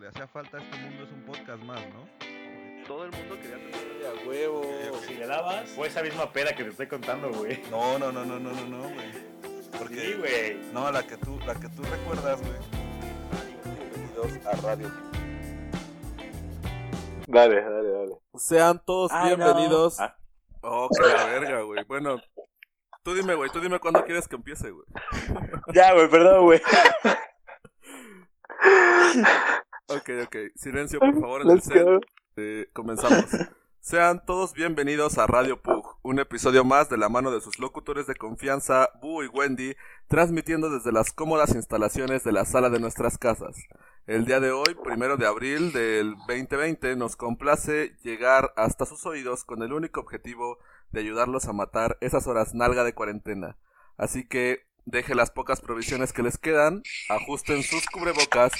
le hacía falta a este mundo es un podcast más, ¿no? Todo el mundo quería tener a huevo. Si le dabas, fue esa misma peda que te estoy contando, güey. No, no, no, no, no, no, no, güey. Porque, Sí, güey. no, la que tú, la que tú recuerdas, güey. Bienvenidos a Radio. Dale, dale, dale. Sean todos Ay, no. bienvenidos. Ah. Oh, qué la verga, güey. Bueno, tú dime, güey, tú dime cuándo quieres que empiece, güey. Ya, güey, perdón, güey. Ok, ok. Silencio, por favor, en el set. Eh, comenzamos. Sean todos bienvenidos a Radio Pug, un episodio más de la mano de sus locutores de confianza, Boo y Wendy, transmitiendo desde las cómodas instalaciones de la sala de nuestras casas. El día de hoy, primero de abril del 2020, nos complace llegar hasta sus oídos con el único objetivo de ayudarlos a matar esas horas nalga de cuarentena. Así que deje las pocas provisiones que les quedan, ajusten sus cubrebocas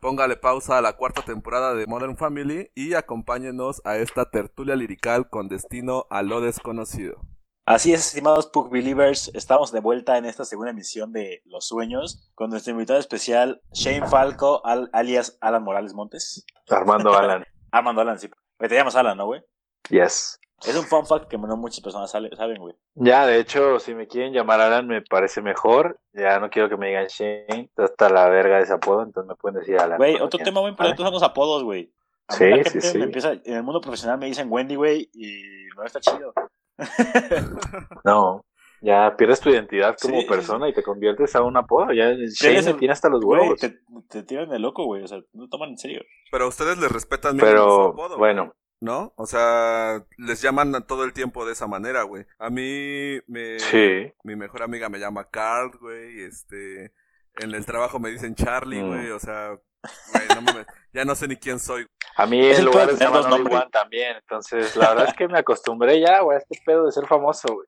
Póngale pausa a la cuarta temporada de Modern Family y acompáñenos a esta tertulia lirical con destino a lo desconocido. Así es, estimados Pug Believers, estamos de vuelta en esta segunda emisión de Los Sueños con nuestro invitado especial, Shane Falco, al- alias Alan Morales Montes. Armando Alan. Armando Alan, sí. Te llamas Alan, ¿no, güey? Yes. Es un fun fact que no muchas personas saben, güey. Ya, de hecho, si me quieren llamar Alan, me parece mejor. Ya no quiero que me digan Shane. Hasta la verga de ese apodo, entonces me pueden decir Alan. Güey, otro tema muy importante son los apodos, güey. Sí, sí, sí. empieza, en el mundo profesional me dicen Wendy, güey, y no está chido. No. Ya pierdes tu identidad como Sí, sí, persona y te conviertes a un apodo. Ya Shane el- tiene hasta los huevos. te, te tiran de loco, güey. O sea, no toman en serio. Pero a ustedes les respetan Pero, apodo, bueno. ¿No? O sea, les llaman todo el tiempo de esa manera, güey. A mí, me, Sí. mi mejor amiga me llama Carl, güey. Este, en el trabajo me dicen Charlie, Mm. güey. O sea, güey, no mames, ya no sé ni quién soy. A mí el lugares pedo de llaman nombres. Obi-Wan también. Entonces, la verdad es que me acostumbré ya, güey, a este pedo de ser famoso, güey.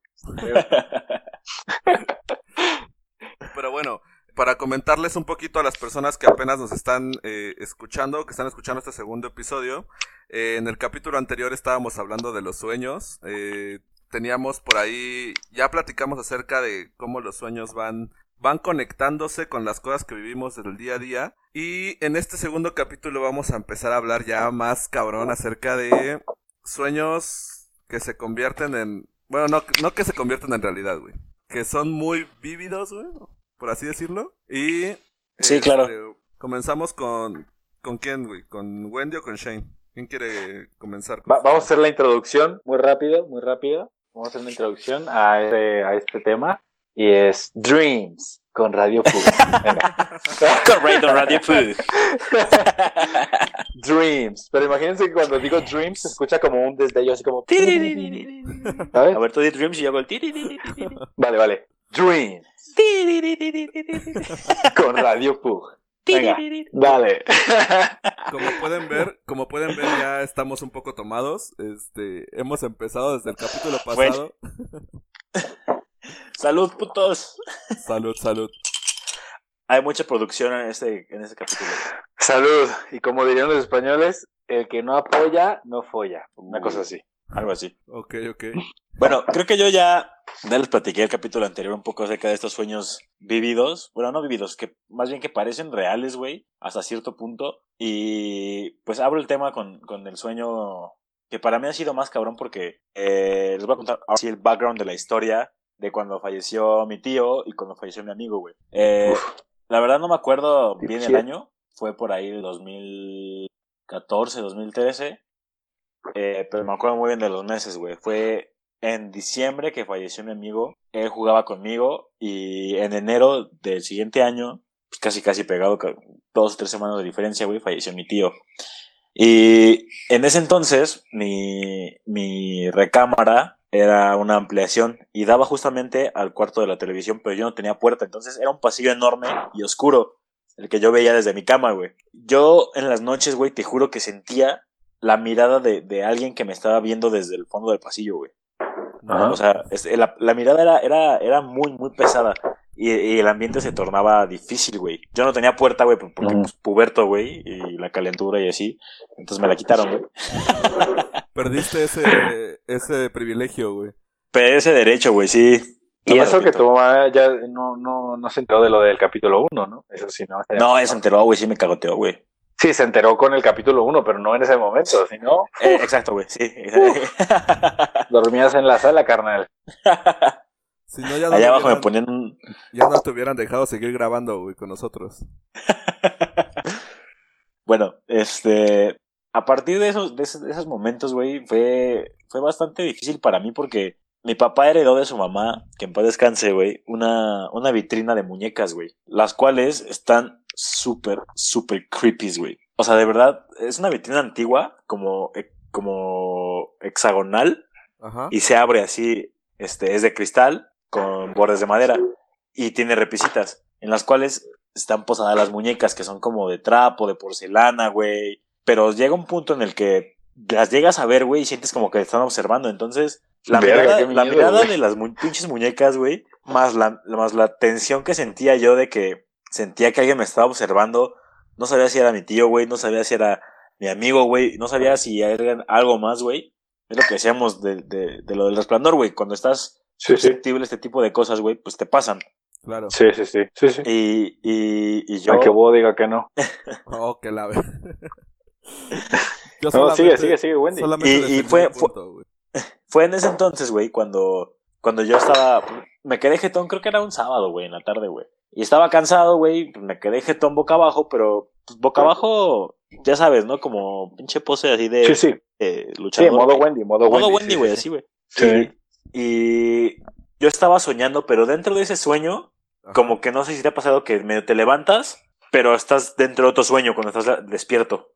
Pero bueno, para comentarles un poquito a las personas que apenas nos están eh, escuchando, que están escuchando este segundo episodio, eh, en el capítulo anterior estábamos hablando de los sueños. eh, teníamos por ahí, ya platicamos acerca de cómo los sueños van, van conectándose con las cosas que vivimos del día a día. Y en este segundo capítulo vamos a empezar a hablar ya más cabrón acerca de sueños que se convierten en, bueno, no, no que se convierten en realidad, güey que son muy vívidos, güey, por así decirlo. Y. Sí, este, claro. Comenzamos con. ¿Con quién, güey? ¿Con Wendy o con Shane? ¿Quién quiere comenzar? Va- vamos a hacer la introducción muy rápido, muy rápido. Vamos a hacer una introducción a este, a este tema. Y es Dreams con Radio Pug. Venga. Correcto, Radio Food. Dreams. Pero imagínense que cuando digo Dreams se escucha como un destello así como... A ¿Sabes? ver, tú di Dreams y yo hago el tiri. Vale, vale. Dreams con Radio Pug. Venga, dale. Como pueden ver, como pueden ver, ya estamos un poco tomados. Este, hemos empezado desde el capítulo pasado. Salud, putos. Salud, salud. Hay mucha producción en este, en este capítulo. Salud. Y como dirían los españoles, el que no apoya, no folla. Una cosa así. Algo así. Ok, ok. Bueno, creo que yo ya, ya les platiqué el capítulo anterior un poco acerca de estos sueños vividos. Bueno, no vividos, que más bien que parecen reales, güey, hasta cierto punto. Y pues abro el tema con, con el sueño que para mí ha sido más cabrón porque eh, les voy a contar así el background de la historia de cuando falleció mi tío y cuando falleció mi amigo, güey. Eh, la verdad no me acuerdo bien el año. Fue por ahí el 2014, 2013. Eh, pero me acuerdo muy bien de los meses, güey. Fue en diciembre que falleció mi amigo. Él jugaba conmigo y en enero del siguiente año, pues casi casi pegado, dos o tres semanas de diferencia, güey, falleció mi tío. Y en ese entonces, mi, mi recámara era una ampliación y daba justamente al cuarto de la televisión, pero yo no tenía puerta, entonces era un pasillo enorme y oscuro, el que yo veía desde mi cama, güey. Yo en las noches, güey, te juro que sentía la mirada de, de alguien que me estaba viendo desde el fondo del pasillo, güey. Ajá. O sea, es- la, la mirada era, era, era muy, muy pesada. Y, y el ambiente se tornaba difícil, güey. Yo no tenía puerta, güey, porque pues, puberto, güey, y la calentura y así. Entonces me la quitaron, güey. Perdiste ese, ese privilegio, güey. Pero ese derecho, güey, sí. Y eso que tu mamá ya no, no, no se enteró de lo del capítulo 1, ¿no? Eso sí, no. No, se enteró, güey, sí me cagoteó, güey. Sí, se enteró con el capítulo 1, pero no en ese momento, si no, Eh, exacto, güey, sí. dormías en la sala, carnal. Si no, ya no, Allá abajo me ponían un... ya no te hubieran dejado seguir grabando, güey, con nosotros. Bueno, este... A partir de esos, de esos, de esos momentos, güey, fue, fue bastante difícil para mí porque mi papá heredó de su mamá, que en paz descanse, güey, una, una vitrina de muñecas, güey. Las cuales están súper, súper creepy, güey. O sea, de verdad, es una vitrina antigua, como, eh, como hexagonal, Ajá. y se abre así, este, es de cristal con bordes de madera y tiene repisitas en las cuales están posadas las muñecas que son como de trapo, de porcelana, güey. Pero llega un punto en el que las llegas a ver, güey, y sientes como que te están observando. Entonces, la Verga, mirada, la mirada de las mu- pinches muñecas, güey, más la, más la tensión que sentía yo de que sentía que alguien me estaba observando. No sabía si era mi tío, güey, no sabía si era mi amigo, güey, no sabía si era algo más, güey. Es lo que decíamos de, de, de lo del resplandor, güey. Cuando estás Sí, sí. susceptible a este tipo de cosas, güey, pues te pasan. Claro. Sí, sí, sí. sí, sí. Y, y, y yo. Ay, que vos diga que no. Oh, que la ve. Yo No, sigue, sigue, sigue, Wendy. solamente Y- y fue- punto, güey. Fue en ese entonces, güey, cuando, cuando yo estaba. Me quedé jetón, creo que era un sábado, güey, en la tarde, güey. Y estaba cansado, güey, me quedé jetón boca abajo, pero pues, boca abajo, ya sabes, ¿no? Como pinche pose así de Sí, sí. eh, Sí, luchador. modo güey. Wendy, modo, Modo Wendy. Sí, güey, sí, así, güey. Sí. Y, y yo estaba soñando, pero dentro de ese sueño, Ajá. como que no sé si te ha pasado que medio te levantas, pero estás dentro de otro sueño cuando estás despierto.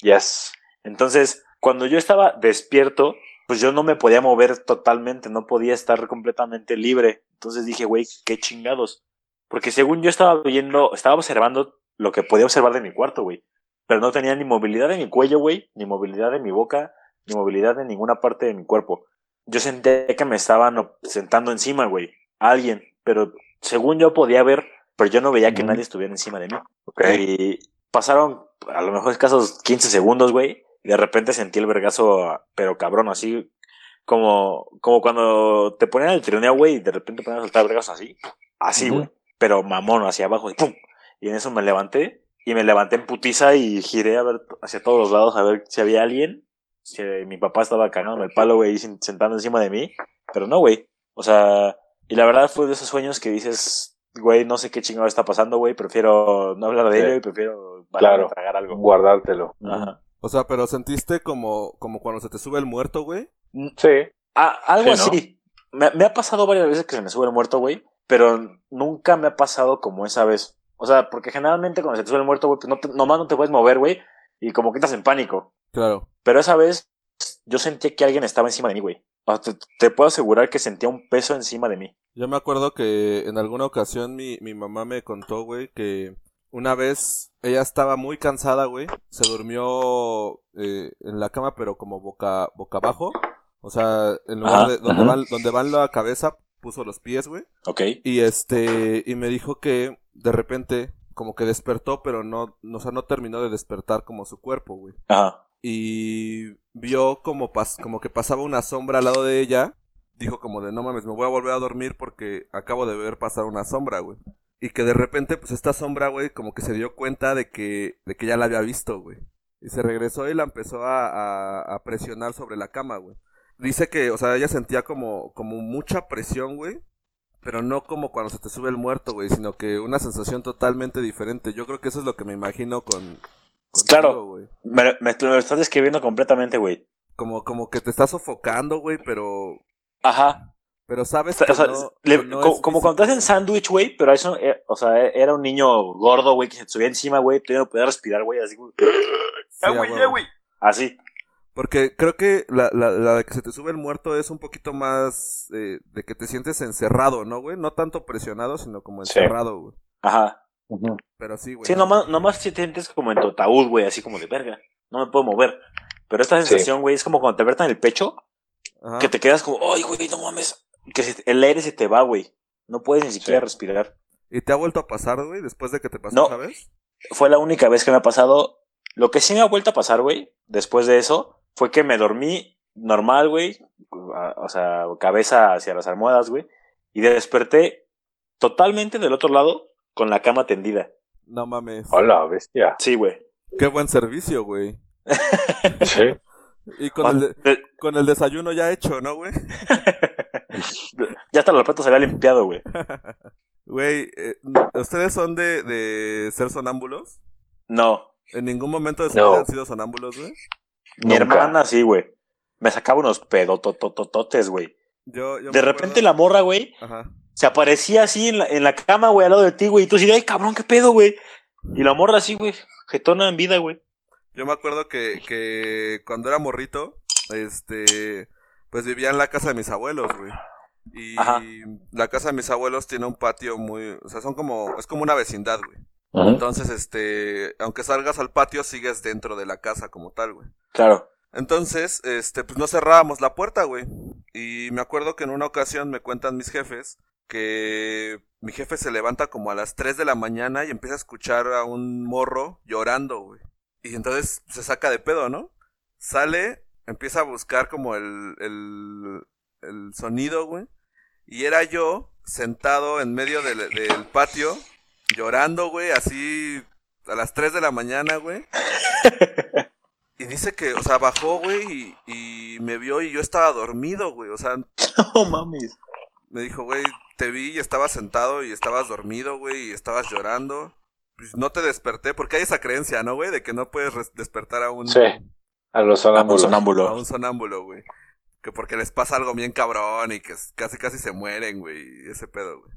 Yes. Entonces, cuando yo estaba despierto, pues yo no me podía mover totalmente, no podía estar completamente libre. Entonces dije, güey, qué chingados. Porque según yo estaba viendo, estaba observando lo que podía observar de mi cuarto, güey. Pero no tenía ni movilidad de mi cuello, güey, ni movilidad de mi boca, ni movilidad de ninguna parte de mi cuerpo. Yo sentía que me estaban sentando encima, güey, alguien. Pero según yo podía ver, pero yo no veía que nadie estuviera encima de mí. Ok. Y pasaron a lo mejor escasos 15 segundos, güey. Y de repente sentí el vergazo, pero cabrón, así como, como cuando te ponían el trineo, güey, y de repente ponían a soltar vergazos así. Así, güey. Pero mamón, hacia abajo y pum. Y en eso me levanté. Y me levanté en putiza y giré a ver hacia todos los lados a ver si había alguien. Si mi papá estaba cagándome el palo, güey, sentando encima de mí. Pero no, güey. O sea, y la verdad fue de esos sueños que dices, güey, no sé qué chingado está pasando, güey. Prefiero no hablar de Sí. ello y prefiero Claro. tragar algo. Guardártelo. Ajá. O sea, pero sentiste como, como cuando se te sube el muerto, güey. Sí. Ah, algo Sí, ¿no? así. Me, me ha pasado varias veces que se me sube el muerto, güey, pero nunca me ha pasado como esa vez. O sea, porque generalmente cuando se te sube el muerto, güey, pues no te- nomás no te puedes mover, güey, y como que estás en pánico. Claro. Pero esa vez yo sentí que alguien estaba encima de mí, güey. O sea, te, te puedo asegurar que sentía un peso encima de mí. Yo me acuerdo que en alguna ocasión mi, mi mamá me contó, güey, que una vez ella estaba muy cansada, güey. Se durmió eh, en la cama, pero como boca, boca abajo. O sea, en lugar Ajá, de donde van, donde van la cabeza, puso los pies, güey. ¿Ok? Y este, y me dijo que de repente como que despertó, pero no, no, o sea, no terminó de despertar como su cuerpo, güey. Ajá. Y vio como, pas como que pasaba una sombra al lado de ella. Dijo como de, no mames, me voy a volver a dormir porque acabo de ver pasar una sombra, güey. Y que de repente, pues esta sombra, güey, como que se dio cuenta de que, de que ya la había visto, güey. Y se regresó y la empezó a, a, a presionar sobre la cama, güey. Dice que, o sea, ella sentía como, como mucha presión, güey. Pero no como cuando se te sube el muerto, güey, sino que una sensación totalmente diferente. Yo creo que eso es lo que me imagino con... contigo, Claro. güey. Me, me, me lo estás describiendo completamente, güey. Como, como que te está sofocando, güey, pero... Ajá. Pero sabes O que sea, no- le- que no co- es como, cuando te hacen sándwich, güey, pero eso, eh, o sea, eh, era un niño gordo, güey, que se te subía encima, güey, no podías respirar, güey, así, güey. Sí, a huevo. Así. Porque creo que la, la, la de que se te sube el muerto es un poquito más eh, de que te sientes encerrado, ¿no, güey? No tanto presionado, sino como Sí. encerrado, güey. Ajá. Pero sí, güey. Sí, nomás, nomás si te sientes como en tu ataúd, güey, así como de verga. No me puedo mover. Pero esta sensación, güey, es como cuando te apretan el pecho, Ajá. que te quedas como, ay, güey, no mames. Que se- el aire se te va, güey. No puedes ni siquiera Sí. respirar. ¿Y te ha vuelto a pasar, güey, después de que te pasó No. esa vez? Fue la única vez que me ha pasado. Lo que sí me ha vuelto a pasar, güey, después de eso, fue que me dormí normal, güey. O sea, cabeza hacia las almohadas, güey. Y desperté totalmente del otro lado con la cama tendida. No mames. Hola, bestia. Sí, güey. Qué buen servicio, güey. Sí. Y con el, de- con el desayuno ya hecho, ¿no, güey? Ya hasta los platos se había limpiado, güey. Güey, eh, ¿ustedes son de, de ser sonámbulos? No. ¿En ningún momento de su No. vida han sido sonámbulos, güey? Mi Nunca. hermana sí, güey. Me sacaba unos pedototototes, güey. Yo, yo me De acuerdo- repente la morra, güey, Ajá. se aparecía así en la, en la cama, güey, al lado de ti, güey. Y tú así, ay, cabrón, qué pedo, güey. Y la morra así, güey, jetona en vida, güey. Yo me acuerdo que, que cuando era morrito, este, pues vivía en la casa de mis abuelos, güey. Y Ajá. la casa de mis abuelos tiene un patio muy, o sea, son como, es como una vecindad, güey. Entonces, este, aunque salgas al patio, sigues dentro de la casa como tal, güey. Claro. Entonces, este, pues no cerrábamos la puerta, güey. Y me acuerdo que en una ocasión me cuentan mis jefes que mi jefe se levanta como a las 3 de la mañana y empieza a escuchar a un morro llorando, güey. Y entonces se saca de pedo, ¿no? Sale, empieza a buscar como el, el, el sonido, güey. Y era yo sentado en medio del, del patio, llorando, güey, así a las 3 de la mañana, güey. Y dice que, o sea, bajó, güey, y, y me vio y yo estaba dormido, güey. O sea, No mames. me dijo, güey, te vi y estabas sentado y estabas dormido, güey, y estabas llorando. Pues no te desperté, porque hay esa creencia, ¿no, güey? De que no puedes despertar a un, Sí. A los Un sonámbulos. a sonámbulo. un sonámbulo, güey. Que porque les pasa algo bien cabrón y que casi casi se mueren, güey, ese pedo, güey.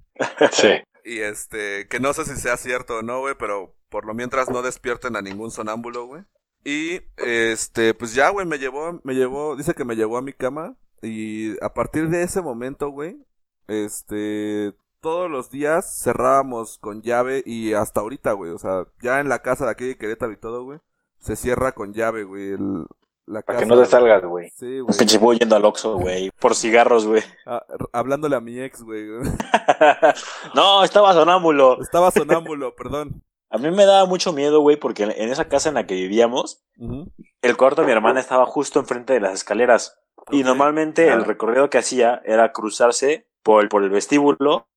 Sí. Y este, que no sé si sea cierto o no, güey, pero por lo mientras no despierten a ningún sonámbulo, güey. Y este, pues ya, güey, me llevó, me llevó, dice que me llevó a mi cama. Y a partir de ese momento, güey, este, todos los días cerrábamos con llave y hasta ahorita, güey, o sea, ya en la casa de aquí de Querétaro y todo, güey, se cierra con llave, güey, el- la Para casa. que no te salgas, güey. Sí, Un güey. pinche voy yendo al Oxxo, güey. Por cigarros, güey. Ah, hablándole a mi ex, güey. no, estaba sonámbulo. Estaba sonámbulo, perdón. A mí me daba mucho miedo, güey, porque en esa casa en la que vivíamos, el cuarto de mi hermana estaba justo enfrente de las escaleras. Y normalmente el recorrido que hacía era cruzarse por el, por el vestíbulo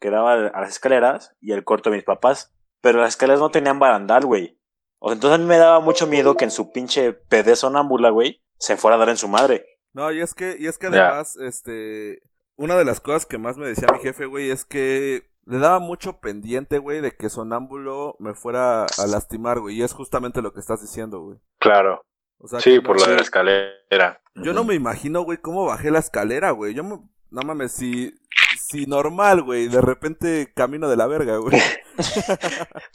que daba a las escaleras y el cuarto de mis papás. Pero las escaleras no tenían barandal, güey. O sea, entonces a mí me daba mucho miedo que en su pinche PD sonámbula, güey, se fuera a dar en su madre. No, y es que, y es que además, este, una de las cosas que más me decía mi jefe, güey, es que le daba mucho pendiente, güey, de que sonámbulo me fuera a lastimar, güey, y es justamente lo que estás diciendo, güey. Claro. O sea, Sí, que por no- lo de la escalera. Yo no me imagino, güey, cómo bajé la escalera, güey. Yo me, no mames, si, si normal, güey, de repente camino de la verga, güey.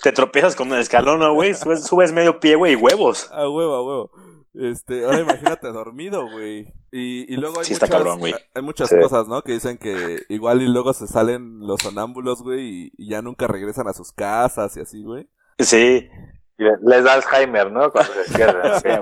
Te tropiezas con el escalón, ¿no, güey. Subes, subes medio pie, güey, y huevos. A huevo, a huevo. Este, ahora imagínate dormido, güey. Y, y luego hay Sí está muchas, cabrón, hay muchas Sí. cosas, ¿no? Que dicen que igual y luego se salen los sonámbulos, güey, y, y ya nunca regresan a sus casas y así, güey. Sí. Les da Alzheimer, ¿no? Cuando se cierra. Sí.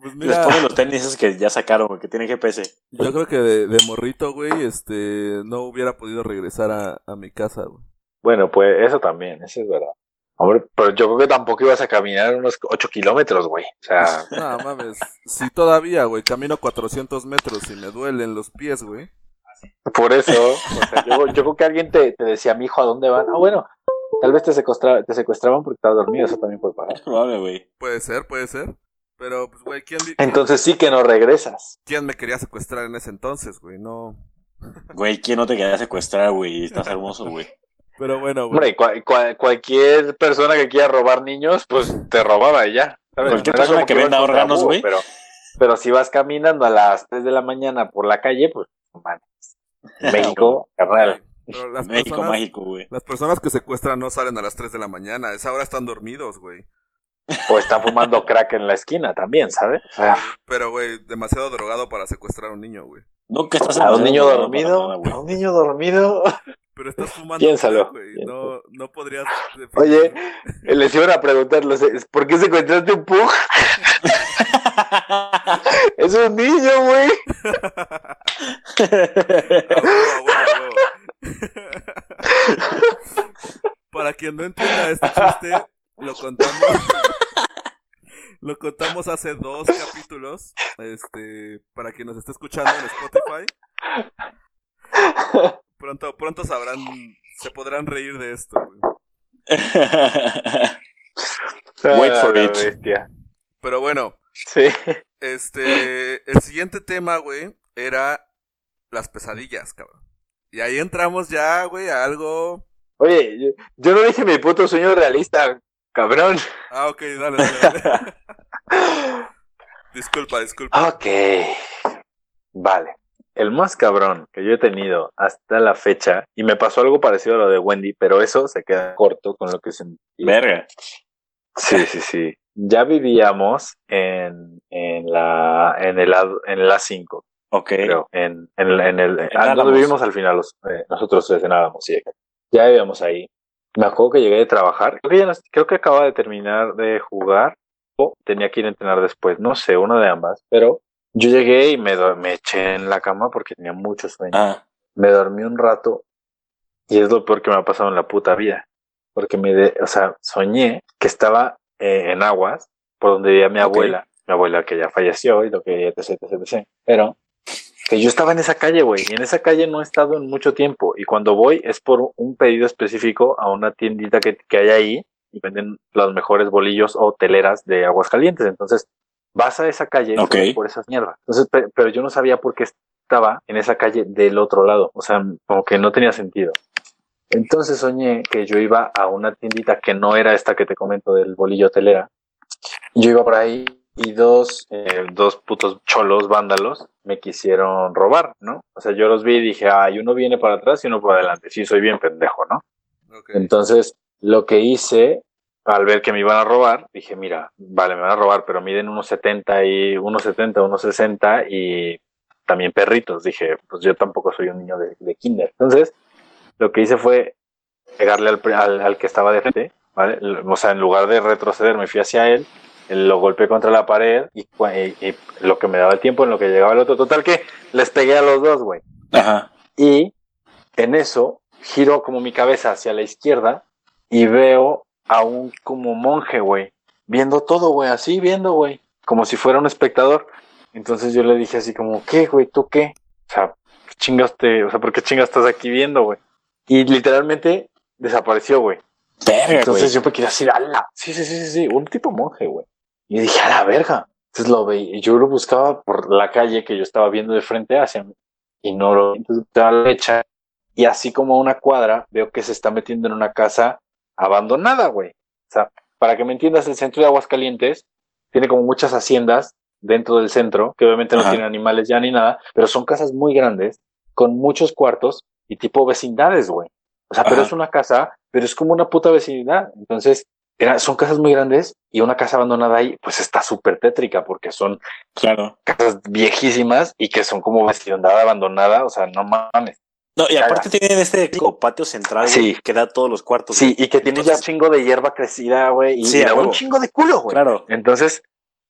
Pues Les mira, ponen los tenis que ya sacaron, güey, que tienen GPS. yo creo que de, de morrito, güey, este, no hubiera podido regresar a, a mi casa, güey. Bueno, pues eso también, eso es verdad. Hombre, pero yo creo que tampoco ibas a caminar unos 8 kilómetros, güey. O sea, No, mames. Si todavía, güey, camino 400 metros y me duelen los pies, güey. por eso, o sea, yo, yo creo que alguien te, te decía, mi hijo, ¿a dónde van? Ah, bueno, tal vez te, secuestra- te secuestraban porque estabas dormido, eso también puede pasar. Es probable, güey. Puede ser, puede ser. Pero, pues, güey, ¿quién, Entonces sí que no regresas. ¿quién me quería secuestrar en ese entonces, güey? No. Güey, ¿quién no te quería secuestrar, güey? Estás hermoso, güey. Pero bueno, güey. Hombre, cua- cua- cualquier persona que quiera robar niños, pues te robaba y ya. ¿sabes? Cualquier No era persona que ibas venda órganos, güey. Pero, pero si vas caminando a las 3 de la mañana por la calle, pues, man, México, carnal. Pero las México personas, mágico, güey. las personas que secuestran no salen a las 3 de la mañana. A esa hora están dormidos, güey. O están fumando crack en la esquina también, ¿sabes? Pero, güey, demasiado drogado para secuestrar a un niño, güey. Nunca estás a un niño dormido, nada, a un niño dormido. Pero estás fumando. Piénsalo, güey. No, no podrías. Oye, les iban a preguntar, ¿por qué secuestraste un pug? Es un niño, güey. A huevo, a huevo, a huevo. Para quien no entienda este chiste, lo contamos. Lo contamos hace dos capítulos. Este, para quien nos esté escuchando en Spotify. Pronto, pronto sabrán, se podrán reír de esto, güey. Wait for Ah, it. bestia. Pero bueno, Sí. este, el siguiente tema, güey, era las pesadillas, cabrón. Y ahí entramos ya, güey, a algo... Oye, yo, yo no dije mi puto sueño realista, cabrón. Ah, ok, dale, dale. dale. disculpa, disculpa. Ok. Vale. El más cabrón que yo he tenido hasta la fecha, y me pasó algo parecido a lo de Wendy, pero eso se queda corto con lo que sentí. Verga. Sí, sí, sí. Ya vivíamos en, en la, en el, en el A5, Ok. creo. En, en, el- en el, En ah, Álamos. vivimos al final, los, eh, nosotros cenábamos, sí. Ya vivíamos ahí. Me acuerdo que llegué de trabajar. Creo que, ya no- creo que acababa de terminar de jugar o tenía que ir a entrenar después. No sé, una de ambas. Pero yo llegué y me, me eché en la cama porque tenía mucho sueño. Ah, Me dormí un rato y es lo peor que me ha pasado en la puta vida. Porque me, de- o sea, soñé que estaba eh, en aguas por donde vivía mi Ok. abuela. Mi abuela que ya falleció y lo que etc, etc, etc. Pero que yo estaba en esa calle, güey. Y en esa calle no he estado en mucho tiempo. Y cuando voy es por un pedido específico a una tiendita que, que hay ahí y venden los mejores bolillos o teleras de aguas calientes. Entonces vas a esa calle y Ok. vas por esas mierdas. Entonces, pe- pero yo no sabía por qué estaba en esa calle del otro lado. O sea, como que no tenía sentido. Entonces soñé que yo iba a una tiendita que no era esta que te comento del bolillo telera. Yo iba por ahí y dos, eh, dos putos cholos vándalos me quisieron robar, ¿no? O sea, yo los vi y dije, ay, uno viene para atrás y uno para adelante. Sí, soy bien pendejo, ¿no? Entonces, lo que hice al ver que me iban a robar, dije, mira, vale, me van a robar, pero miden unos 70 y unos 70, unos 60 y también perritos. Dije, pues yo tampoco soy un niño de, de kinder. Entonces, lo que hice fue pegarle al, al, al que estaba de frente, ¿vale? O sea, en lugar de retroceder, me fui hacia él, lo golpeé contra la pared y, cua- y- y lo que me daba el tiempo en lo que llegaba el otro. Total que les pegué a los dos, güey. ajá. Y en eso giro como mi cabeza hacia la izquierda y veo a un como monje, güey, viendo todo, güey, así viendo, güey, como si fuera un espectador. Entonces yo le dije así como, ¿qué, güey? ¿Tú qué? O sea, ¿qué chingas te, o sea, ¿por qué chingas estás aquí viendo, güey? Y literalmente desapareció, güey. Verga, Entonces güey. yo me quedé así, ala. Sí, sí, sí, sí, sí, un tipo monje, güey. Y dije, a la verga. Entonces lo veía, yo lo buscaba por la calle que yo estaba viendo de frente hacia mí. Y no lo entonces a la derecha. Y así como a una cuadra, veo que se está metiendo en una casa abandonada, güey. O sea, para que me entiendas, el centro de Aguascalientes tiene como muchas haciendas dentro del centro, que obviamente no tienen animales ya ni nada, pero son casas muy grandes, con muchos cuartos y tipo vecindades, güey. O sea, pero es una casa, pero es como una puta vecindad. Entonces, era, son casas muy grandes y una casa abandonada ahí, pues está súper tétrica porque son Claro. casas viejísimas y que son como vecindad abandonada. O sea, no mames. No, y aparte tienen este como patio central, güey, que da todos los cuartos. Sí, güey. y que tiene ya un chingo de hierba crecida, güey. Y, Sí, y a da un chingo de culo, güey. Claro. Entonces,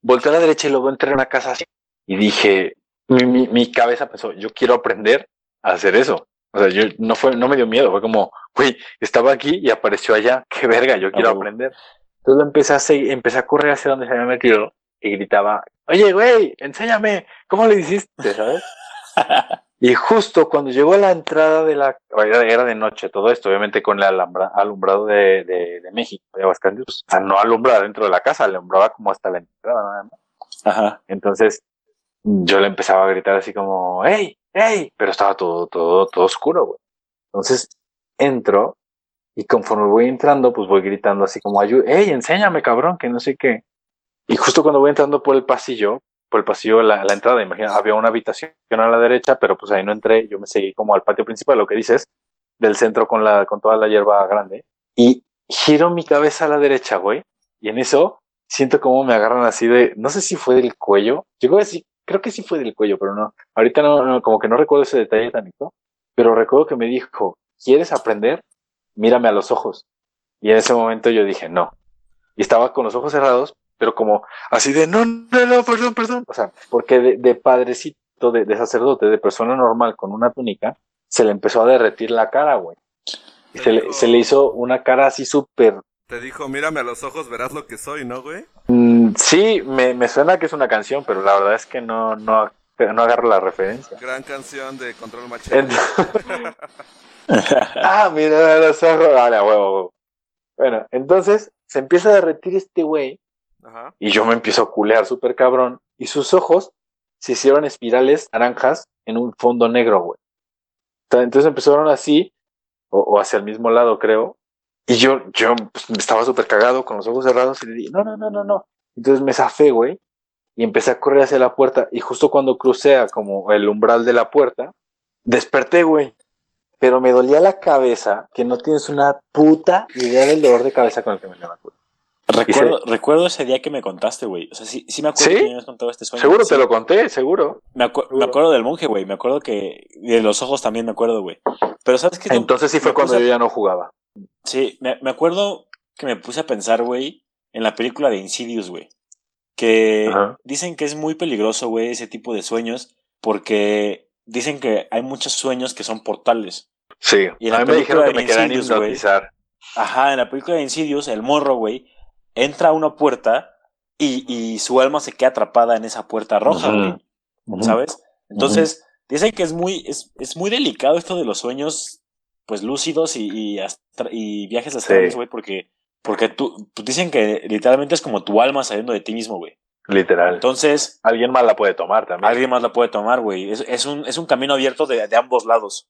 volteé a la derecha y luego entré en una casa así. Y dije, mi, mi, mi cabeza pensó, yo quiero aprender a hacer eso. O sea, yo no fue, no me dio miedo, fue como, güey, estaba aquí y apareció allá, qué verga, yo quiero aprender. Entonces lo empecé a seguir, empecé a correr hacia donde se había metido y gritaba, oye, güey, enséñame, ¿cómo le hiciste, sabes? Y justo cuando llegó a la entrada de la... Era, de noche todo esto, obviamente con el alambra- alumbrado de, de, de México, de Aguascalientes. O sea, no alumbraba dentro de la casa, alumbraba como hasta la entrada nada más. Ajá. Entonces yo le empezaba a gritar así como, ¡Ey! ¡Ey! Pero estaba todo, todo, todo oscuro, güey. Entonces entro y conforme voy entrando, pues voy gritando así como, "Ayu- ¡Ey! Enséñame, cabrón, que no sé qué. Y justo cuando voy entrando por el pasillo, por el pasillo, la, la entrada, imagina, había una habitación a la derecha, pero pues ahí no entré, yo me seguí como al patio principal, lo que dices, del centro con la, con toda la hierba grande. Y giro mi cabeza a la derecha, güey. Y en eso siento como me agarran así de, no sé si fue del cuello. Yo creo que sí, creo que sí fue del cuello, pero no. Ahorita no, no, como que no recuerdo ese detalle tánico. Pero recuerdo que me dijo, ¿quieres aprender? Mírame a los ojos. Y en ese momento yo dije, no. Y estaba con los ojos cerrados, pero como así de, no, no, no, perdón, perdón. O sea, porque de, de padrecito, de, de sacerdote, de persona normal con una túnica, se le empezó a derretir la cara, güey. Y se le, se le hizo una cara así súper Te dijo, mírame a los ojos, verás lo que soy, ¿no, güey? Mm, sí, me, me suena que es una canción, pero la verdad es que no, no, no agarro la referencia. Gran canción de Control Machete. Ah, mira los ojos. Vale, a huevo, a huevo. Bueno, entonces se empieza a derretir este güey Y yo me empiezo a culear súper cabrón y sus ojos se hicieron espirales naranjas en un fondo negro, güey. Entonces empezaron así, o, o hacia el mismo lado, creo. Y yo, yo pues, estaba súper cagado con los ojos cerrados y le dije, no, no, no, no, no. Entonces me zafé, güey, y empecé a correr hacia la puerta. Y justo cuando crucé a como el umbral de la puerta, desperté, güey. Pero me dolía la cabeza, que no tienes una puta idea del dolor de cabeza con el que me levanté. Recuerdo, recuerdo ese día que me contaste, güey. O sea, sí, sí me acuerdo ¿Sí? que me habías contado este sueño. Seguro Sí. te lo conté, seguro. Me, acu- seguro. me acuerdo del monje, güey. Me acuerdo que. y De los ojos también me acuerdo, güey. Pero ¿sabes qué? Entonces sí fue cuando a- yo ya no jugaba. Sí, me, me acuerdo que me puse a pensar, güey, en la película de Insidious, güey. Que Ajá. dicen que es muy peligroso, güey, ese tipo de sueños. Porque dicen que hay muchos sueños que son portales. Sí. Y en la a mí me dijeron que película me de querían Insidious, güey. hipnotizar. Ajá, en la película de Insidious, el morro, güey, entra a una puerta y, y su alma se queda atrapada en esa puerta roja. Ujú. ¿Sabes? Entonces, dicen que es muy, es, es muy delicado esto de los sueños, pues lúcidos y, y, astra- y viajes astrales, Sí. güey, porque, porque tú, pues, dicen que literalmente es como tu alma saliendo de ti mismo, güey. Literal. Entonces, Alguien más la puede tomar también. alguien más la puede tomar, güey. Es, es, un, es un camino abierto de, de ambos lados.